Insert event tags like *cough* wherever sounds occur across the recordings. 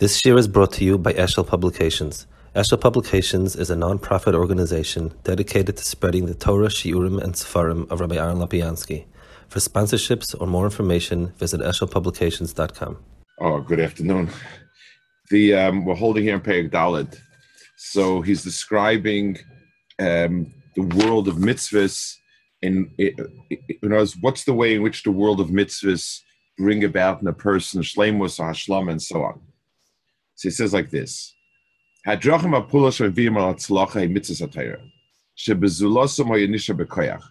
This shiur is brought to you by Eshel Publications. Eshel Publications is a non-profit organization dedicated to spreading the Torah, Shiurim, and Sefarim of Rabbi Aaron Lopiansky. For sponsorships or more information, visit eshelpublications.com. Oh, good afternoon. The um, we're holding here in Perek Dalet. So he's describing um, the world of mitzvahs. In, in, in what's the way in which the world of mitzvahs bring about in a person shlemus, hashlam, and so on. So he says like this: Hadrachim apula shavim al tzlacha mitzvah satira. Shebezulosam hayanisha bekoyach.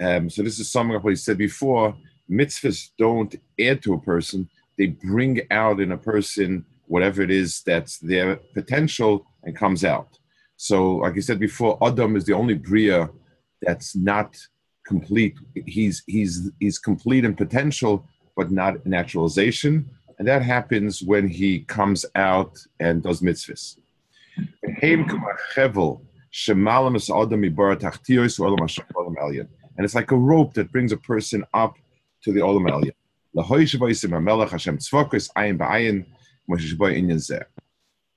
Um, so this is something of what he said before. Mitzvahs don't add to a person; they bring out in a person whatever it is that's their potential and comes out. So, like I said before, Adam is the only bria that's not complete. He's he's he's complete in potential, but not in actualization. And that happens when he comes out and does mitzvahs. And it's like a rope that brings a person up to the Olam Elyon.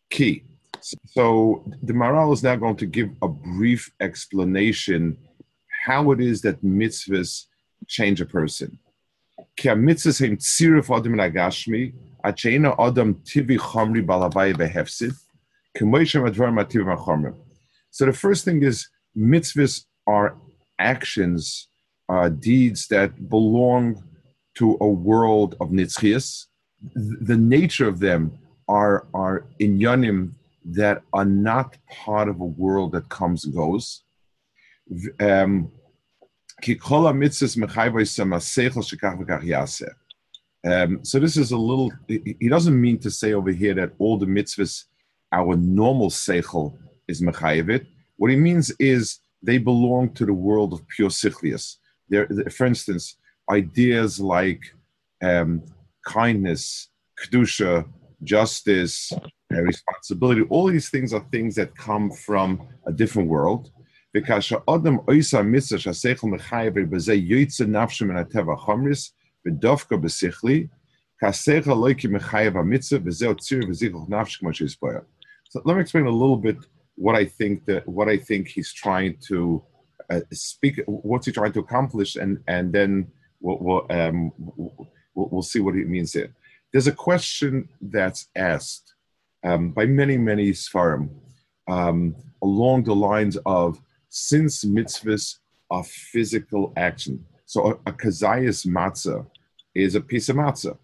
Key. So the Maharal is now going to give a brief explanation how it is that mitzvahs change a person. So the first thing is mitzvahs are actions, uh, deeds that belong to a world of nitzchias. The nature of them are, are inyanim that are not part of a world that comes and goes. Um, um, so this is a little, he doesn't mean to say over here that all the mitzvahs, our normal seichel is mechayevit. What he means is they belong to the world of pure sichlius. There, for instance, ideas like um, kindness, kedusha, justice, responsibility, all these things are things that come from a different world. וכאשר אדם עושה מצווה שהשכל מחייב ובזה יוצא נפשו מן הטבע החומריס ודווקא בשכלי, כהשכל לא כמחייב המצווה וזהו ציר וזיכוך נפש כמו שהסביר. So let me explain a little bit what I think that what I think he's trying to uh, speak, what's he trying to accomplish, and and then we'll we'll, um, we'll, we'll see what he means here. There's a question that's asked um, by many many svarim um, along the lines of since mitzvahs are physical action, so a, a kazayas matzah is a piece of matzah.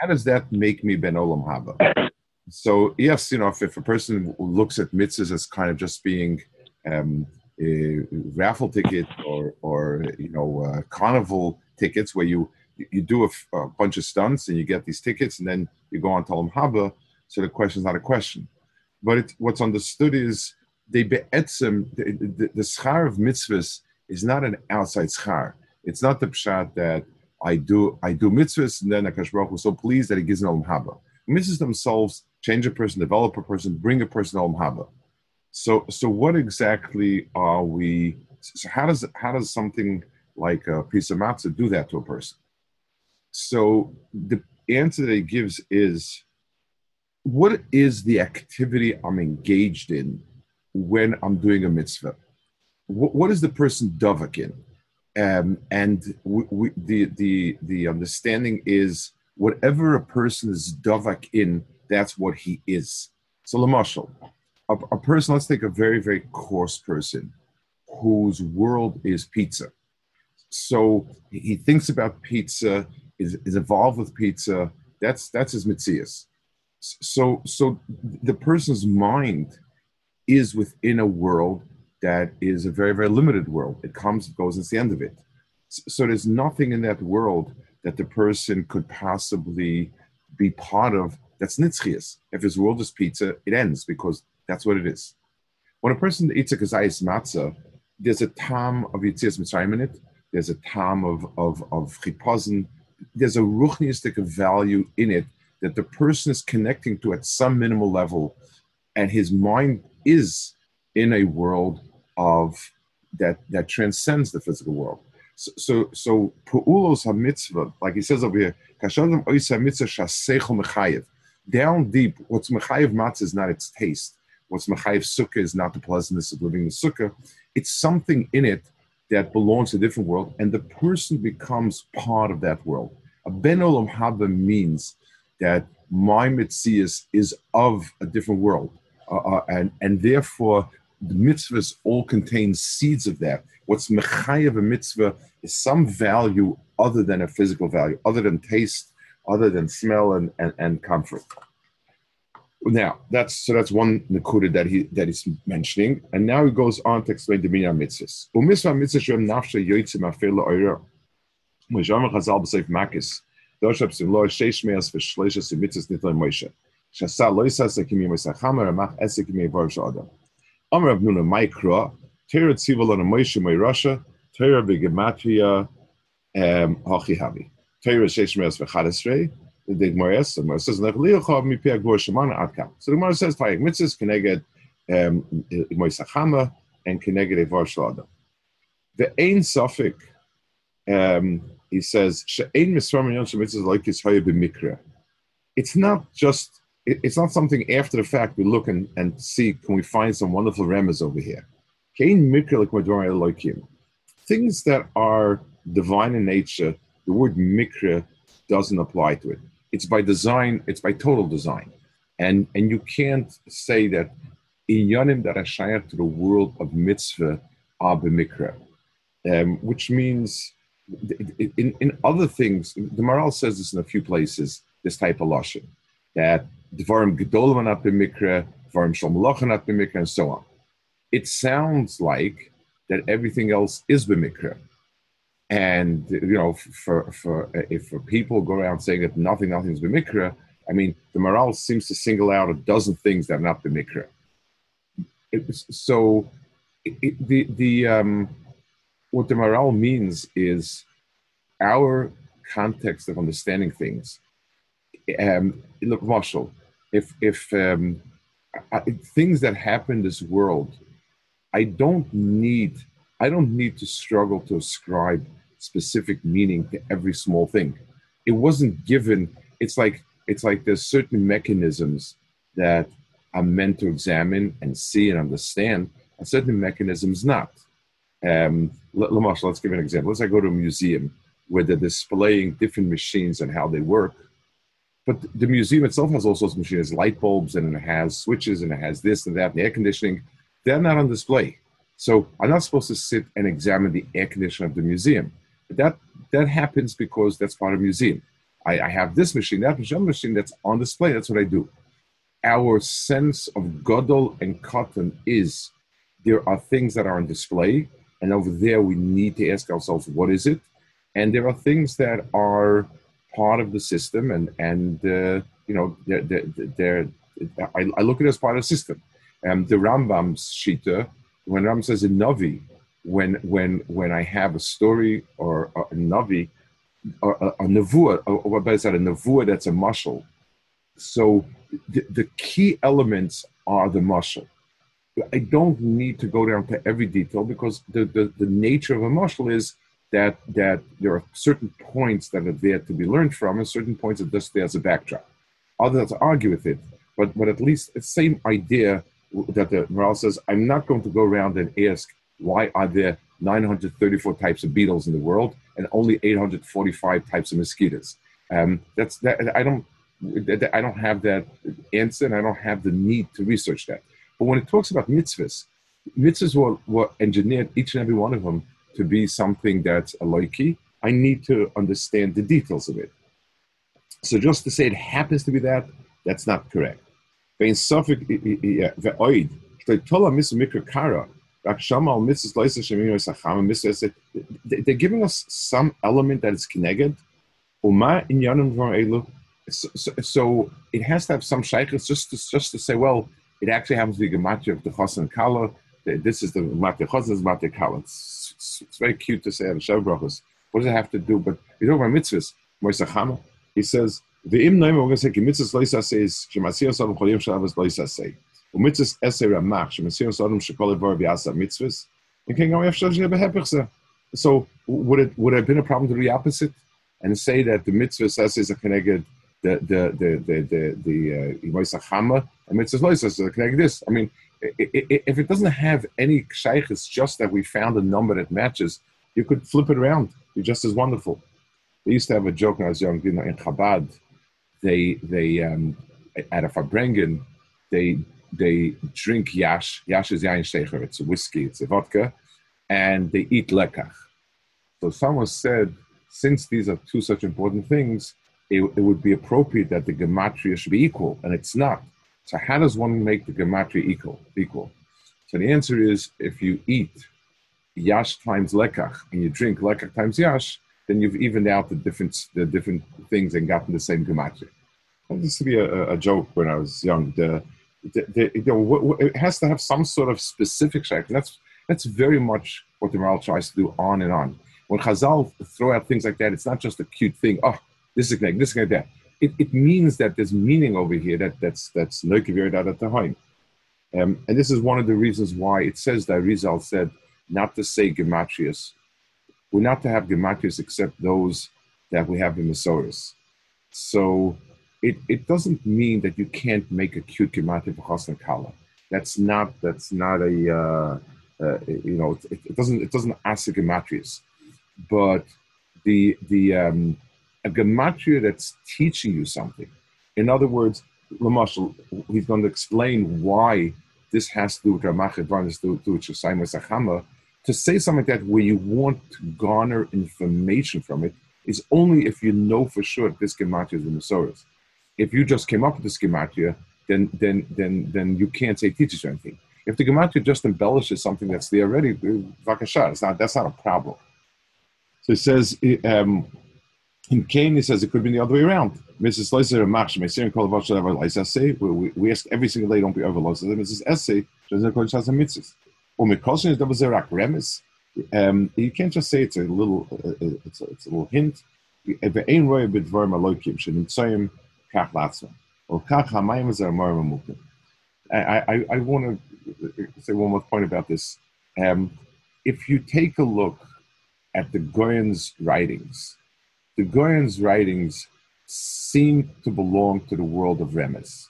How does that make me ben olam haba? So yes, you know, if, if a person looks at mitzvahs as kind of just being um, a raffle ticket or, or you know, uh, carnival tickets where you you do a, a, bunch of stunts and you get these tickets and then you go on to Olam Haba. So the question is not a question, but it, what's understood is they be'etzim, the, the, the schar of mitzvahs is not an outside schar. It's not the pshat that I do I do mitzvahs and then Akash Baruch is so pleased that he gives an olam haba. Mitzvahs themselves change a person, develop a person, bring a person olam haba. So so what exactly are we? So how does how does something like a piece of matzah do that to a person? So the answer that he gives is, what is the activity I'm engaged in when I'm doing a mitzvah. what, what is the person davak in? Um, and we, we, the, the, the understanding is whatever a person is davak in, that's what he is. So, Lamashal, a, a person, let's take a very, very coarse person whose world is pizza. So he thinks about pizza, is, is involved with pizza. That's that's his mitzias. So so the person's mind is within a world that is a very, very limited world. It comes, it goes, it's the end of it. So there's nothing in that world that the person could possibly be part of that's nitzchias. If his world is pizza, it ends because that's what it is. When a person eats a kazayis matzah, there's a tam of Yitzias Mitzrayim in it. There's a tam of of of chipazon. There's a ruchniistic value in it that the person is connecting to at some minimal level, and his mind is in a world of that that transcends the physical world. So so, so pu'ulos hamitzvah, like he says over here, mitzvah mechayev. down deep, what's Mechayev Matzah is not its taste. What's Mechayev Sukkah is not the pleasantness of living the Sukkah. It's something in it that belongs to a different world, and the person becomes part of that world. A Ben Olam Haba means that my mitzias is of a different world, uh, uh, and and therefore the mitzvahs all contain seeds of that. What's mechayev a mitzvah is some value other than a physical value, other than taste, other than smell and, and, and comfort. Now that's so that's one nakuda that he that he's mentioning, and now he goes on to explain the minya mitzvahs. U'mitzvah mitzvah shem nafshe yoytzim afel oira. Mujam chazal b'seif makis. Doshab sim lo sheish meas v'shleisha sim mitzvahs nitlan Moshe. Shasa lo yisas ekimi moisachamer amach esek imi var shadam. Amar Rav Nuna Maikra, on Sheish the Gemara says, the says, Nechliyachav Mi Pia Shemana. So the says, Mitzvahs Keneged and Keneged Evar Shalada. The Ein Safik, um, he says, B'mikra. It's not just it's not something after the fact we look and, and see, can we find some wonderful remes over here? Things that are divine in nature, the word mikra doesn't apply to it. It's by design, it's by total design. And, and you can't say that inyanim that are to the world of mitzvah are b'mikra, um, which means in, in other things, the Maharal says this in a few places, this type of lashon, that Dvarim Gedolim not b'mikra, Dvarim Shalom not b'mikra, and so on. It sounds like that everything else is b'mikra. And, you know, for, for, if for people go around saying that nothing, nothing's b'mikra, I mean, the Maharal seems to single out a dozen things that are not b'mikra. So, it, the, the, um, what the Maharal means is our context of understanding things. Um, look, Marshall, if if um, I, things that happen in this world, I don't need I don't need to struggle to ascribe specific meaning to every small thing. It wasn't given. It's like it's like there's certain mechanisms that I'm meant to examine and see and understand, and certain mechanisms not. Um, Lamash, let's give an example. Let's say I go to a museum where they're displaying different machines and how they work but the museum itself has all sorts of machines, light bulbs, and it has switches, and it has this and that, and air conditioning. They're not on display. So I'm not supposed to sit and examine the air conditioner of the museum. But that that happens because that's part of the museum. I, I have this machine, that machine, machine that's on display. That's what I do. Our sense of godol and cotton is there are things that are on display, and over there we need to ask ourselves, what is it? And there are things that are part of the system, and and uh, you know they're, they're, they're I, I, look at it as part of the system. Um, the Rambam's shita, when Ram says a Navi, when when when I have a story or a, Navi, or a, a nevuah, or what is that? A nevuah that's a mashal. So the, the key elements are the mashal. I don't need to go down to every detail because the, the, the nature of a mashal is that that there are certain points that are there to be learned from, and certain points that just there as a backdrop. Others argue with it, but but at least the same idea that the Maharal says, I'm not going to go around and ask why are there 934 types of beetles in the world and only 845 types of mosquitoes. Um, that's that I don't I don't have that answer, and I don't have the need to research that. But when it talks about mitzvahs, mitzvahs were, were engineered each and every one of them to be something that's a loiki, I need to understand the details of it. So just to say it happens to be that, that's not correct. They're giving us some element that is connected. So, so, so, it has to have some shaykhs just to, just to say, well, it actually happens to be gematria of the chas and kala. This is the matya chas, this is matya kala it's very cute to say on Shav Brachos. What does it have to do? But you talk about mitzvahs. Moishe Chama, he says, the im noim." We're going to say, "Mitzvahs loisa says shemasiyos adam cholim shavas loisa say." Umitzvahs esay ramach shemasiyos adam shekol evar biasa mitzvahs. And can go after shel So would it would it have been a problem to do the opposite and say that the mitzvahs essays are connected? The the the the the the uh, and mitzvahs loisa are connected. This I mean, if it doesn't have any shaykhs, just that we found a number that matches, you could flip it around. You're just as wonderful. They used to have a joke when I was young, you know, in Chabad. They they um, at a Farbrengen, they they drink yash. Yash is yain shecher. It's a whiskey. It's a vodka, and they eat lekach. So someone said, since these are two such important things, it, it would be appropriate that the gematria should be equal, and it's not. So how does one make the gematria equal? Equal. So the answer is if you eat yash times lekach and you drink lekach times yash, then you've evened out the different the different things and gotten the same gematria. This used to be a, a, joke when I was young. The, the, the, you know, it has to have some sort of specific. And that's that's very much what the Maharal tries to do on and on. When Chazal throw out things like that, it's not just a cute thing. Oh, this is like this is like that. It, it means that there's meaning over here that that's that's. Um, and this is one of the reasons why it says that Rizal said not to say gematrias. We're not to have gematrias except those that we have in Masoris. So it, it doesn't mean that you can't make a cute gematria for Chasna Kala. That's not that's not a uh, uh, you know it, it, doesn't it doesn't ask a gematrias, but the the um, a gematria that's teaching you something. In other words, Lamashal, he's going to explain why this has to do with Ramachid Varnas, to do with Shosayim To say something like that where you want to garner information from it is only if you know for sure that this gematria is the Masoras. If you just came up with this gematria, then then then then you can't say teaches or anything. If the gematria just embellishes something that's there already, vakasha, it's not that's not a problem. So it says um, in Cain, he says it could be the other way around. Mrs. Slicer and Machsh, Messiah call the Vashal ever essay. We ask every single day, don't be overloaded. Mrs. Essay, doesn't call it Shazam Mitzvahs. Or Mikoshin is double zerak remis. Um, you can't just say it's a little, uh, uh it's, a, it's a little hint. ואין רואה בדברים אלוקים שנמצאים כך לעצמם, או כך המים הזה אמר ממוקים. I, I, I want to say one more point about this. Um, if you take a look at the Goyen's writings, the Goyen's writings seem to belong to the world of Remes.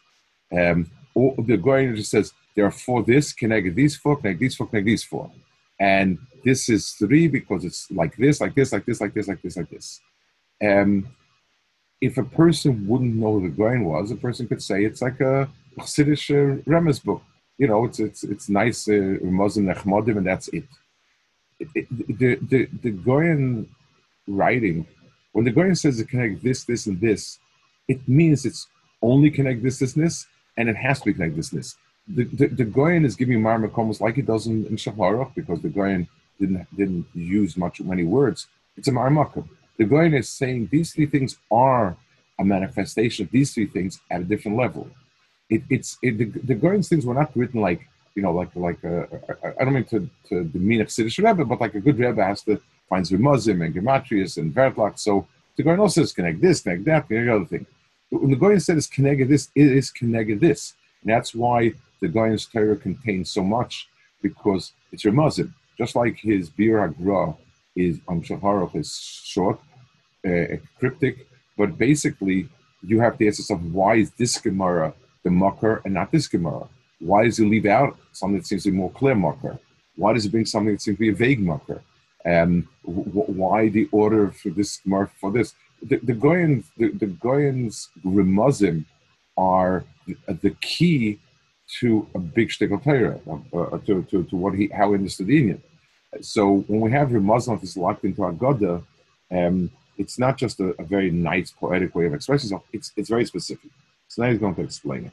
Um, the Goyen just says there are four this, connect these four, connect these four, connect these four. And this is three because it's like this, like this, like this, like this, like this, like this. Um, if a person wouldn't know who the Goyen was, a person could say it's like a Chassidish uh, Remes book. You know, it's it's it's nice uh, Muslim Nechmodim, and that's it. it, it the, the, the Goyen writing when the Goyen says it connect this, this, and this, it means it's only connect this, this, and this, and it has to be connect this, this. The, the, the is giving Mar almost like it does in, in Shaharach because the Goyen didn't didn't use much many words. It's a Mar The Goyen is saying these three things are a manifestation of these three things at a different level. It, it's it, the, the Goyen's things were not written like you know like like a, I don't mean to to demean a Chassidish Rebbe, but like a good Rebbe has to finds Muslim and Gematrius and Vertlach. So the Goyen also says connect this, connect that, connect the other thing. But when the Goyen said it's connected this, it is connected this. And that's why the Goyen's Torah contains so much, because it's Muslim. Just like his Bir is on Shaharach is short, uh, cryptic, but basically you have to ask yourself, why is this Gemara the Makar and not this Gemara? Why does he leave out something that seems to be more clear Makar? Why does he bring something that seems to be a vague Makar? Um, why the order for this for this? The, the the, the Goyans Remuzim are the, the, key to a big shtickle Torah, uh, to, to, to what he how he understood the inyan. So when we have Remuzim is locked into Agoda, um, it's not just a, a, very nice poetic way of expressing itself. It's it's very specific. So now he's going to explain it.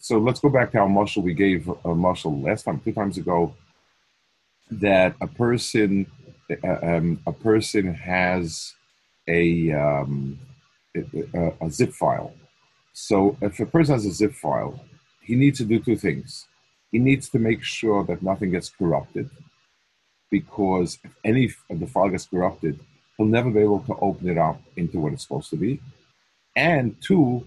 so let's go back to our mashal we gave a mashal last time, two times ago, that a person, uh, um, a person has a, um, a, a zip file. So if a person has a zip file, he needs to do two things. He needs to make sure that nothing gets corrupted, because if any of the file gets corrupted, he'll never be able to open it up into what it's supposed to be. And two,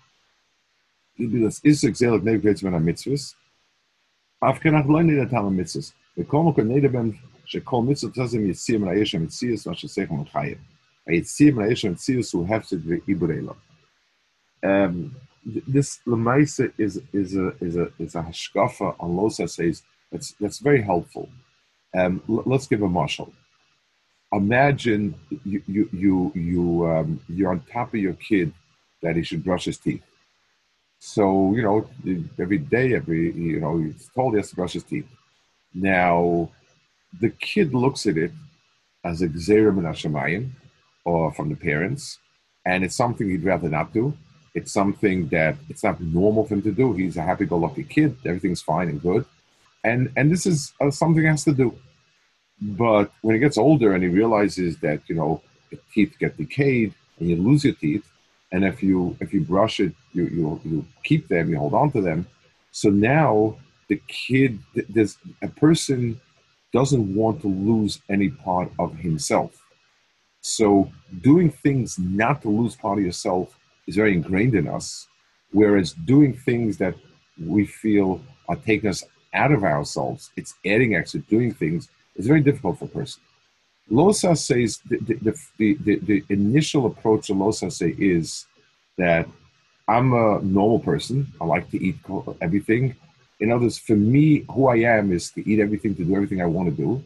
it be das Isik sehr like never creates when a mitzvahs. Afkan ach loin nida tam a mitzvahs. The kol mokor nida ben she kol mitzvah tzazim yitziyim ra'yesh ha-mitziyus ma shesechem ha-chayim. A yitziyim ra'yesh ha-mitziyus who have to be ibrela. Um, this lemaise is is a is a is a hashkafa on losa says that's that's very helpful. Um, l- let's give a mashal. Imagine you you you you um, you're on top of your kid that he should brush his teeth so you know every day, every you know he's told he has to brush his teeth. Now, the kid looks at it as a gzerim and or from the parents, and it's something he'd rather not do. It's something that it's not normal for him to do. He's a happy-go-lucky kid. Everything's fine and good, and and this is uh, something he has to do. But when he gets older and he realizes that you know the teeth get decayed and you lose your teeth, and if you if you brush it, you you you keep them, you hold on to them. So now the kid, there's a person doesn't want to lose any part of himself. So doing things not to lose part of yourself is very ingrained in us, whereas doing things that we feel are taking us out of ourselves, it's adding extra, doing things, is very difficult for a person. Losa says the, the, the, the, the initial approach of Losa say is that I'm a normal person. I like to eat everything. In other words, for me, who I am is to eat everything, to do everything I want to do.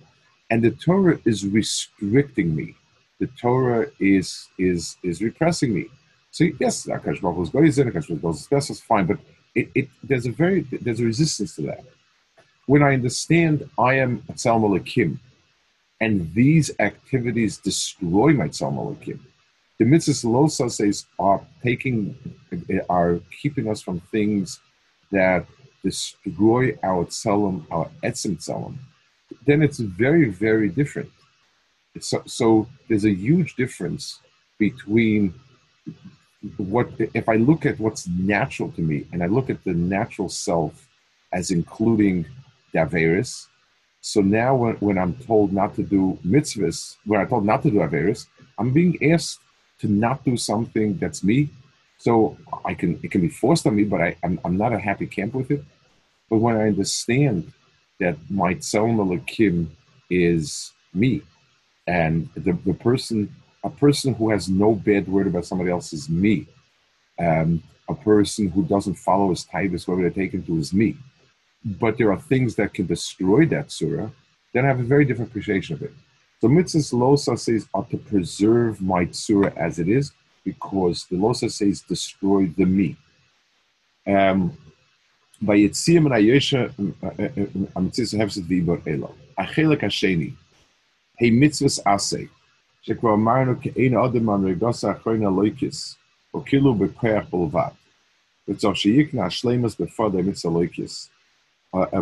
And the Torah is restricting me. The Torah is is is repressing me. So yes, Akash Baruch goes in, Akash goes that's fine, but it, it there's a very there's a resistance to that. When I understand I am Tzelem Elokim, and these activities destroy my Tzelem Elokim, the mitzvahs losa says are taking are keeping us from things that destroy our tzelem, our etzem tzelem, then it's very, very different. So, so there's a huge difference between what if I look at what's natural to me and I look at the natural self as including Daveris. So now when, when I'm told not to do mitzvahs, when I'm told not to do Averis, I'm being asked to not do something that's me. So I can it can be forced on me, but I, I'm, I'm not a happy camp with it. But when I understand that my Tzelem Elokim is me, and the, the person, a person who has no bad word about somebody else is me, um, a person who doesn't follow his taibas, whoever they take him to is me. But there are things that can destroy that surah, then I have a very different appreciation of it. So mitzvahs losa says are to preserve my surah as it is, because the losa says destroy the me. Um, ביציאה מן הישע, המצווה הפסד ועיבור אלו. החלק השני, היי מצווס עשי, שכבר אמרנו כאין אדם מהמרגוס האחרון הלויקיס, או כאילו בכוח בלבד. וצריך שיקנה השלמס בפוד המצווה לויקיס,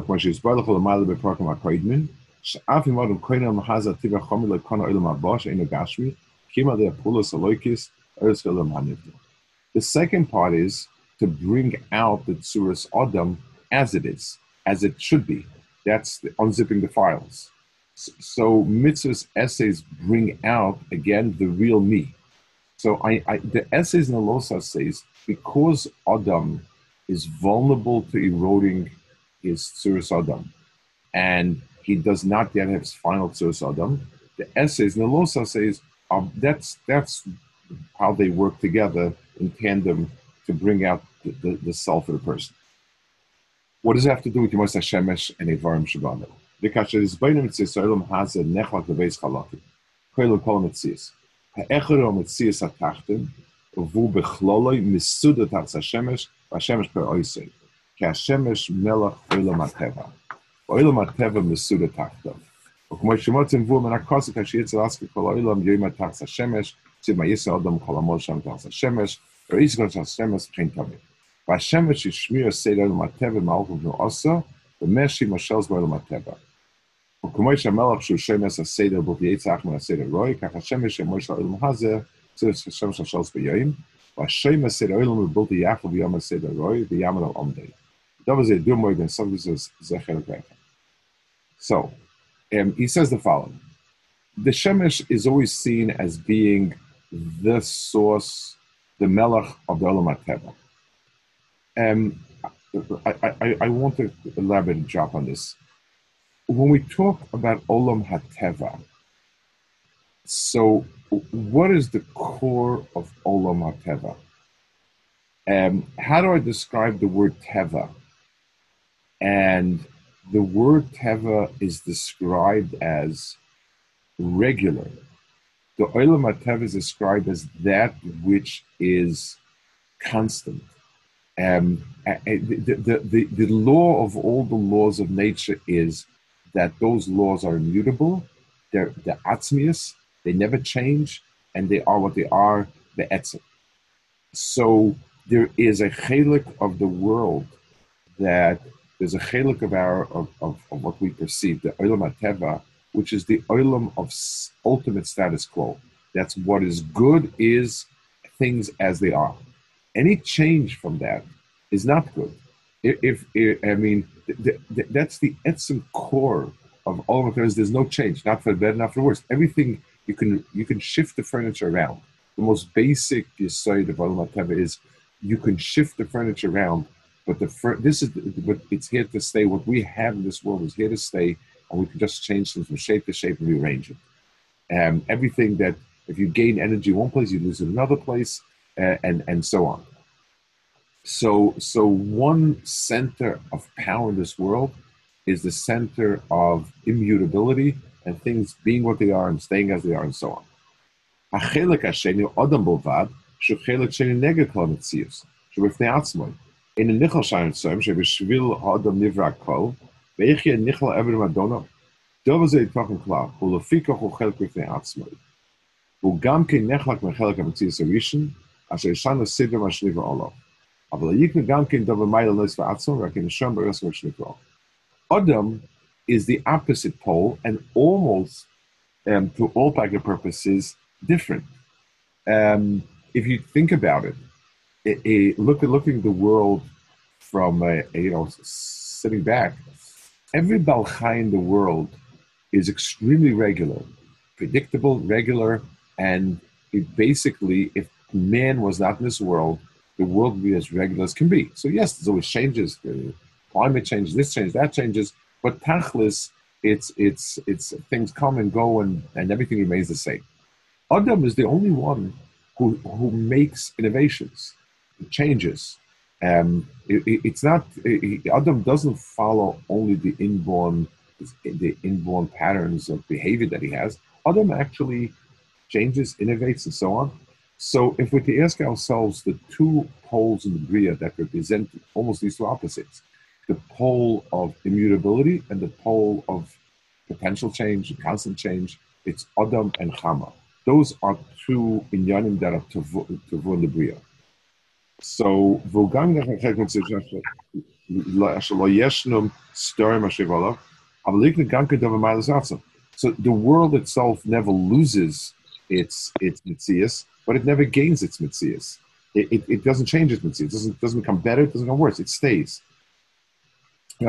כמו שהסבר לך למעלה בפרקם הקוידמן, שאף אם אדם כהן המחז הטבע חומר לכון העולם הבא שאינו גשמי, כמעט הפולוס הלויקיס, ארץ ולם הנבדו. The second part is to bring out the Tsuras Adam as it is, as it should be. That's the, unzipping the files. So mitzvahs essays bring out again the real me. So I, I the essays in the Losa says because Adam is vulnerable to eroding his Tsuras Adam, and he does not yet have his final Tsuras Adam. The essays in the Losa says um, that's that's how they work together in tandem to bring out the, the, the self of the person. What does it have to do with Yemos HaShemesh and Evarim Shabbat? וכאשר הסברנו מציאס העולם הזה נחלק לבייס חלקים, כולל כל המציאס. האחר הוא המציאס התחתן, והוא בכלולוי מסודר תחת השמש, והשמש כאויסי. כי השמש מלך עולם הטבע. עולם הטבע מסודר תחתו. וכמו שמוצאים בו מן הכוסק אשר יצא לעסקי כל העולם יוימה תחת השמש, ציב מה יסע אדם כל עמוד שם תחת השמש, וראיס כל השמש וכן תמיד. והשמש ישמיר סדר עולם הטבע מלכות ונעושה, ומשי משלס בעולם הטבע. וכמו שהמלך שהוא שמש הסדר בו יצח מן הסדר רוי, כך השמש שמור של העולם הזה, צורך השמש השלס ביום, והשם הסדר העולם ובלתי יחד ביום הסדר רוי, ויאמן על עומדי. So, um, he says the following The Shemesh is always seen as being the source, the Melech of the Olam HaTeva. Um, I, I, I want to elaborate and drop on this. When we talk about Olam HaTeva, so what is the core of Olam HaTeva? Um, how do I describe the word Teva? And the word Teva is described as regular. The Olam HaTeva is described as that which is constant. Um, the, the, the, the law of all the laws of nature is that those laws are immutable, they're, they're atzmius, they never change, and they are what they are, the etzim. So there is a chelik of the world that there's a chelik of our of, of, of, what we perceive, the olam ateva, which is the olam of ultimate status quo. That's what is good is things as they are. Any change from that is not good. If, if I mean, the, the, that's the essence core of all of it. There's no change, not for better, not for worse. Everything you can you can shift the furniture around. The most basic side of Olam Teva is you can shift the furniture around, but the fir- this is but it's here to stay. What we have in this world is here to stay, and we can just change things from shape to shape and rearrange it. Um, everything that if you gain energy in one place, you lose it in another place, uh, and and so on. So, so one center of power in this world is the center of immutability and things being what they are and staying as they are and so on. החלק השני הוא אדם בלבד, שהוא חלק שני נגד כל המציאות, שהוא בפני עצמו. אין הניכל שם מסוים שבשביל האדם נברא הכל, ואיך יהיה ניכל עבד מדונו? דבר זה יתוכן כלל, ולפי כך הוא חלק בפני עצמו. הוא גם כן נחלק מחלק המציאות הראשון, אשר ישן לסדר מה שנברא עליו. אבל יקנה גם כן דבר מיילה נס ועצמו, רק אין שם ברס מה שנברא. Adam is the opposite pole and almost, um, to all practical purposes, different. Um, if you think about it, a, a, look at looking the world from a, a, you know sitting back, every balchai in the world is extremely regular, predictable, regular, and it basically, if man was not in this world, the world would be as regular as can be. So yes, there's always changes. Climate change, this change, that changes, but tachlis, it's it's it's things come and go and, and everything remains the same. Adam is the only one who who makes innovations, changes. Um, it, it, it's not it, Adam doesn't follow only the inborn the inborn patterns of behavior that he has. Adam actually changes, innovates, and so on. So if to ask ourselves the two poles in the Bria that represent almost these two opposites, the pole of immutability and the pole of potential change, constant change. It's Adam and Chama. Those are two inyanim that are Tavu and the Bria. So, so the world itself never loses its its mitzias, but it never gains its mitzias. It, it, it, doesn't change its mitzias. It doesn't, doesn't become better. It doesn't become worse. It stays. So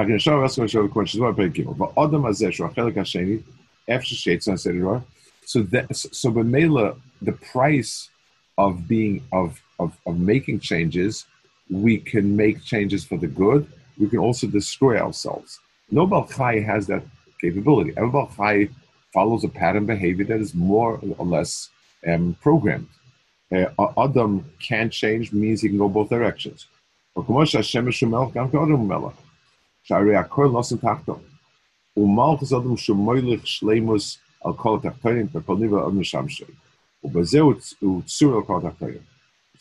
that so Bemela, the price of being of, of of making changes, we can make changes for the good. We can also destroy ourselves. No Balchai has that capability. Every Balchai follows a pattern behavior that is more or less um, programmed. Uh, Adam can't change means he can go both directions. שהרי הכל נוסן תחתו. ומלכוס אדם שמויlich שלימוס על כל התחתונים, וכל ניבה אדם משמשי. ובזה הוא צור על כל התחתונים.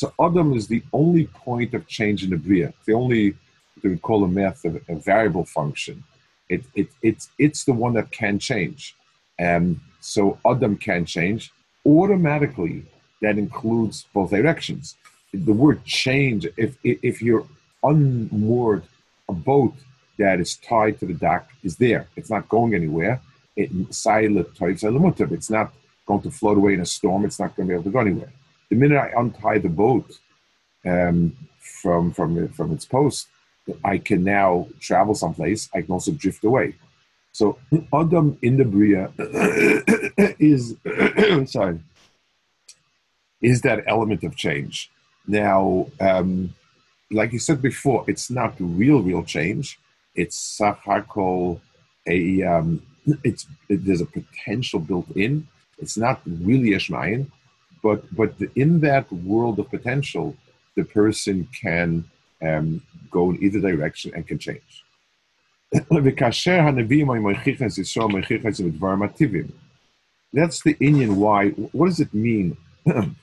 So Adam is the only point of change in the Bria. The only we call a math a, a variable function. It, it, it's, it's the one that can change. And so Adam can change. Automatically, that includes both directions. The word change, if, if you're unmoored a boat that is tied to the dock, is there. It's not going anywhere. It, it's not going to float away in a storm. It's not going to be able to go anywhere. The minute I untie the boat um, from, from, from its post, I can now travel someplace. I can also drift away. So Adam in the Bria *coughs* is *coughs* sorry is that element of change. Now, um, like you said before, it's not real, real change. It's sachakol a um, *coughs* it's it, there's a potential built in. It's not really a but but in that world of potential, the person can um, go in either direction and can change. *clears throat* That's the inyan why. What does it mean *clears throat*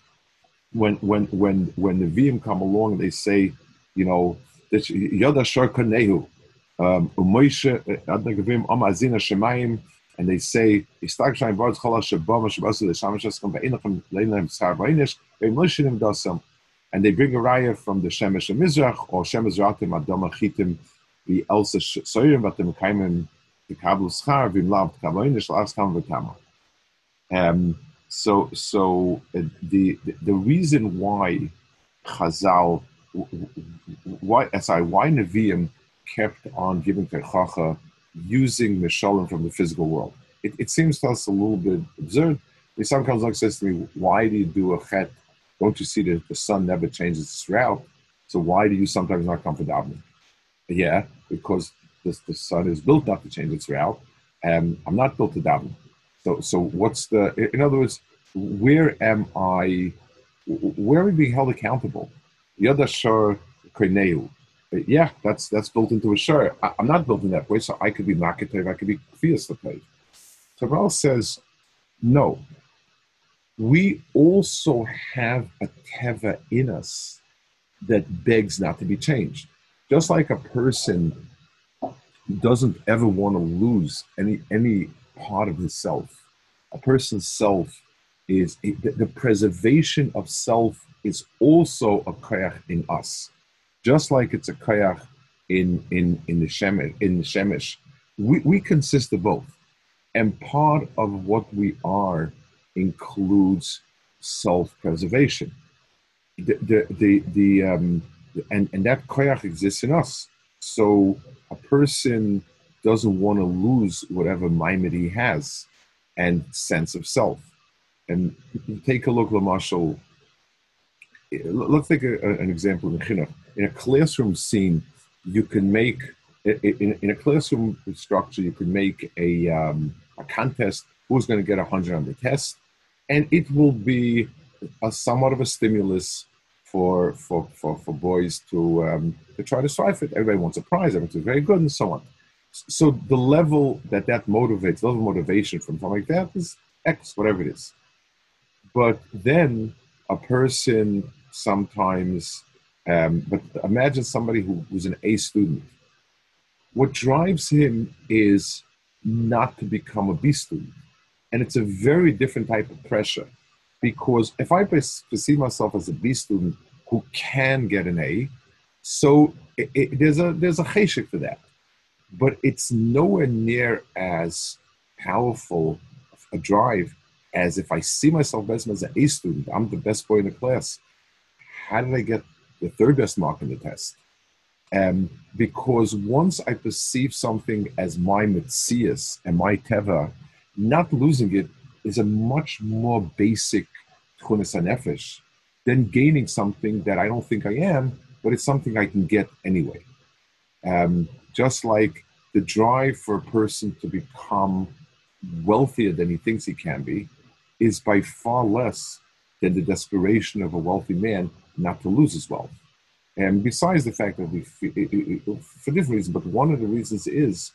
when when when when the Vim come along and they say, you know, Yoda Shor Kanehu, um, Umoisha Adnagavim Om Azina Shemayim, and they say, and they bring a raya from the Shemesh Mizrach or Shemesh Ratim Adama Chitim, the Elsa Soyim Vatim Kaimim, the Kabul Schar, Vim Lav Kamoinish, Laskam Vitama. Um, so, so uh, the, the, the reason why Chazal, why sorry, why Nevi'im kept on giving Terchacha using Mishalim from the physical world. It, it, seems to us a little bit absurd. Some comes along says to me, "Why do you do a chet? Don't you see that the sun never changes its route? So why do you sometimes not come for davening?" Yeah, because the, sun is built not to change its route, and I'm not built to daven. So, so what's the? In other words, where am I? Where are we being held accountable? Yada shor koineu. Yeah, that's that's built into a shor. I'm not built in that way, so I could be maketev, I could be kfiyas lepev. So Raul says, no. We also have a teva in us that begs not to be changed. Just like a person doesn't ever want to lose any any part of himself. A person's self is the, the preservation of self is also a koyach in us, just like it's a koyach in in in the shemesh. In the shemesh, we, we consist of both, and part of what we are includes self-preservation. The the the, the um, and and that koyach exists in us. So a person doesn't want to lose whatever maimed he has and sense of self. And take a look, Lamashal. Let's take a, an example in Chinuch. In a classroom scene, you can make in, in a classroom structure, you can make a, um, a contest who's going to get 100 on the test, and it will be a somewhat of a stimulus for for for, for boys to um, to try to strive for it. Everybody wants a prize, everyone's very good, and so on so the level that that motivates, level of motivation from something like that is X, whatever it is. But then a person sometimes, um, but imagine somebody who, who's an A student. What drives him is not to become a B student. And it's a very different type of pressure because if I perceive myself as a B student who can get an A, so it, it, there's a there's a cheshik for that but it's nowhere near as powerful a drive as if I see myself as an A student. I'm the best boy in the class. How did I get the third best mark in the test? Um, because once I perceive something as my mitzias and my teva, not losing it is a much more basic nefesh then gaining something that I don't think I am, but it's something I can get anyway. Um, just like the drive for a person to become wealthier than he thinks he can be is by far less than the desperation of a wealthy man not to lose his wealth. And besides the fact that we, for different reasons, but one of the reasons is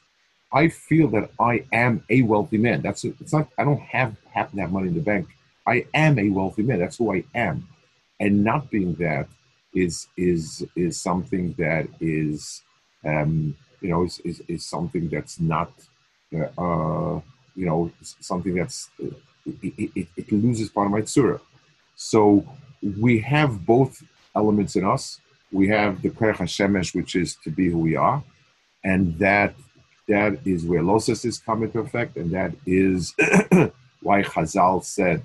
I feel that I am a wealthy man. That's it's not. I don't have happen to have money in the bank. I am a wealthy man. That's who I am, and not being that is is is something that is um, you know is, is, is something that's not uh, you know something that's uh, it, it, it, loses part of my tzura. So we have both elements in us we have the Kerech HaShemesh, which is to be who we are, and that that is where Losas is coming to effect, and that is *clears throat* why Chazal said,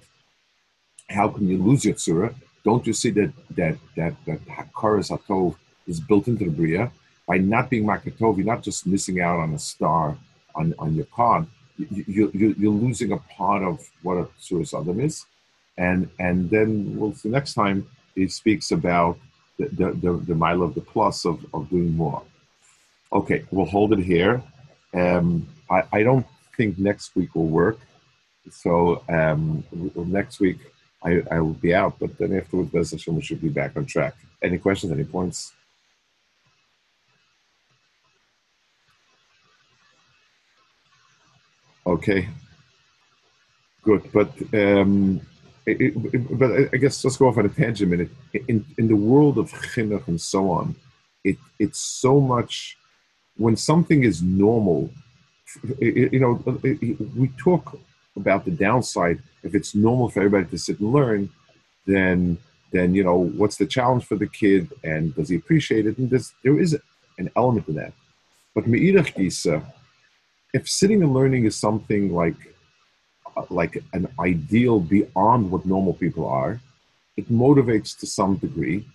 "How can you lose your tzura? Don't you see that that that that Hakaras Hatov is built into the bria? By not being Makatov, you're not just missing out on a star on, on your card. You, you, you're losing a part of what a tzura Adam is, and and then we'll see next time he speaks about the, the, the, the mile of the plus of, of doing more. Okay, we'll hold it here. Um, I, I don't think next week will work. So um, next week I, I will be out, but then afterwards, Bez Hashem, we should be back on track. Any questions, any points? Okay, good. But um, but I guess let's go off on a tangent a minute. In in the world of chinuch and so on, it it's so much when something is normal. You know, we talk about the downside. If it's normal for everybody to sit and learn, then then you know what's the challenge for the kid, and does he appreciate it? And there is an element to that. But if sitting and learning is something like like an ideal beyond what normal people are. It motivates to some degree,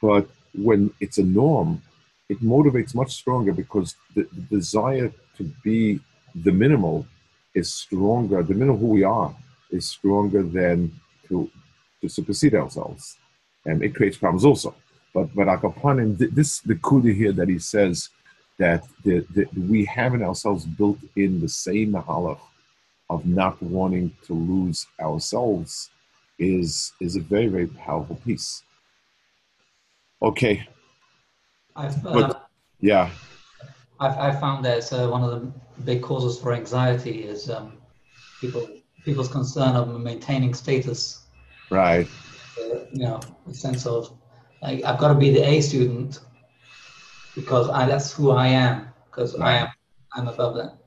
but when it's a norm, it motivates much stronger because the, the desire to be the minimal is stronger. The minimal who we are is stronger than to to supersede ourselves, and it creates problems also. But but Akapanim, this the kudi here that he says that the, the, we have in ourselves built in the same mahalach of not wanting to lose ourselves is is a very very powerful piece. Okay. I've, but, uh, yeah. I've, I've found that uh, one of the big causes for anxiety is um, people people's concern of maintaining status. Right. Uh, you know, a sense of like I've got to be the A student because I, that's who I am because right. I am I'm above that.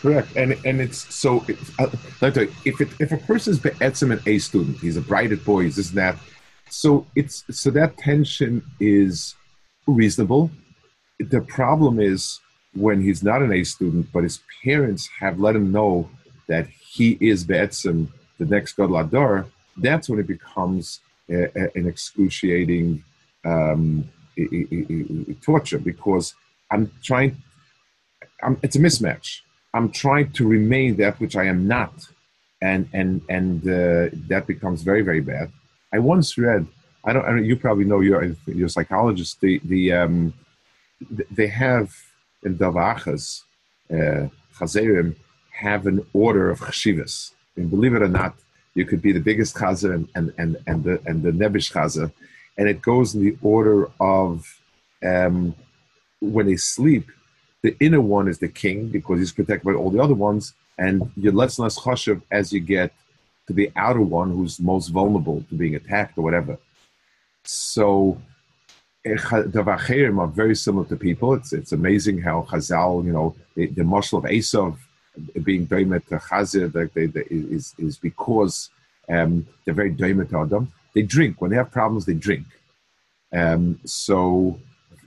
Correct, and and it's so. It, uh, if it, if a person is be'etzim an A student, he's a brighted boy, he's this and that. So it's so that tension is reasonable. The problem is when he's not an A student, but his parents have let him know that he is be'etzim the next Gadol HaDor. That's when it becomes a, a, an excruciating um, torture because I'm trying. I'm, it's a mismatch I'm trying to remain that which I am not, and and and uh, that becomes very very bad. I once read. I don't. I don't you probably know your your psychologist. The the um, they have in Davachas, uh, have an order of chshivas. And believe it or not, you could be the biggest chazer and, and, and, and the and the nebish chazer, and it goes in the order of um, when they sleep the inner one is the king because he's protected by all the other ones, and you're less and less chashiv as you get to the outer one who's most vulnerable to being attacked or whatever. So the vacherim are very similar to people. It's it's amazing how Chazal, you know, the, the mashal of Esav being doimet to Chazir is, is because um, they're very doimet Adam. They drink. When they have problems, they drink. Um, so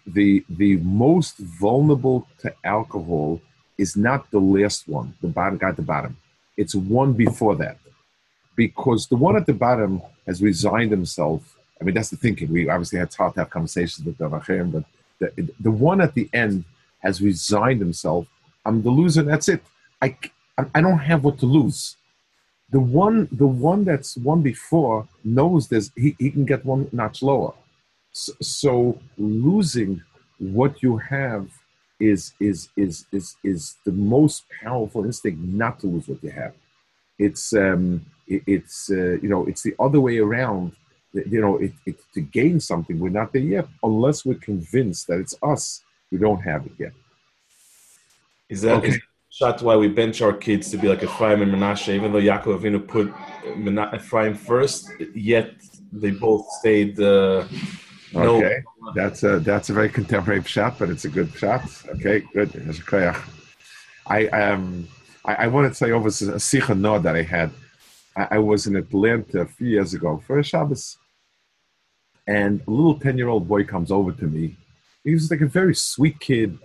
the the most vulnerable to alcohol is not the last one, the bottom guy at the bottom. It's one before that, because the one at the bottom has resigned himself. I mean, that's the thinking. We obviously had to have conversations with the Vachim, but the, the one at the end has resigned himself. I'm the loser, that's it. I, I don't have what to lose. The one, the one that's one before knows this. He, he can get one notch lower. So, losing what you have is is is is is the most powerful instinct not to lose what you have. It's um, it, it's uh, you know it's the other way around. You know, it, it, to gain something, we're not there yet unless we're convinced that it's us who don't have it yet. Is that okay. that's why we bench our kids to be like Ephraim and Menashe, even though Yaakov Avinu put Ephraim first, yet they both stayed. Uh, okay, no. that's a that's a very contemporary shot, but it's a good shot. Okay, good. I um I, I want to say over a sicha no that I had. I, I, was in Atlanta a few years ago for a Shabbos, and a little ten year old boy comes over to me. He was like a very sweet kid,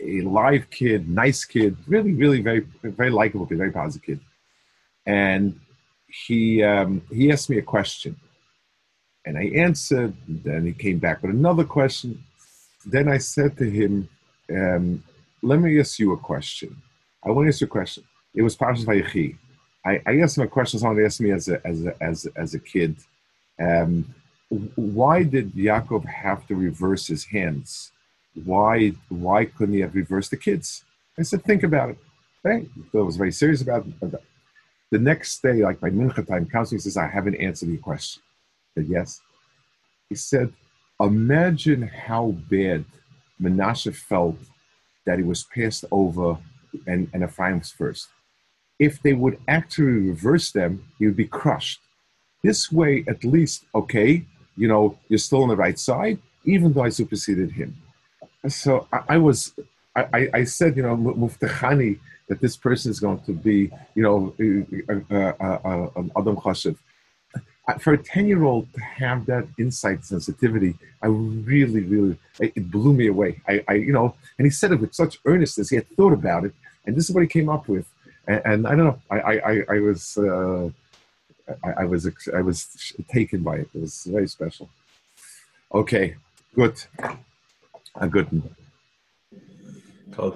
a live kid, nice kid, really, really very, very likable kid, very positive kid. And he um, he asked me a question, and I answered. Then he came back with another question. Then I said to him, um, "Let me ask you a question. I want to ask you a question. It was Parshas Vayechi. I, I asked him a question someone asked me as a as a as as a kid. Um, why did Yaakov have to reverse his hands? Why why couldn't he have reversed the kids? I said, think about it. Hey, I was very serious about it. The next day, like by mincha time, counseling says, I haven't answered your question. Said, yes. He said, imagine how bad Menashe felt that he was passed over and, and Ephraim was first. If they would actually reverse them, he would be crushed. This way, at least, okay, you know, you're still on the right side, even though I superseded him. So I, I was, I, I, said, you know, mubtachani, that this person is going to be, you know, an Adam Chashiv. For a 10 year old to have that insight sensitivity, I really, really, it blew me away. I, I, you know, and he said it with such earnestness. He had thought about it, and this is what he came up with. And, and I don't know, I, I, I was, uh, I, I, was, I was taken by it. It was very special. Okay, good. A good one. Kol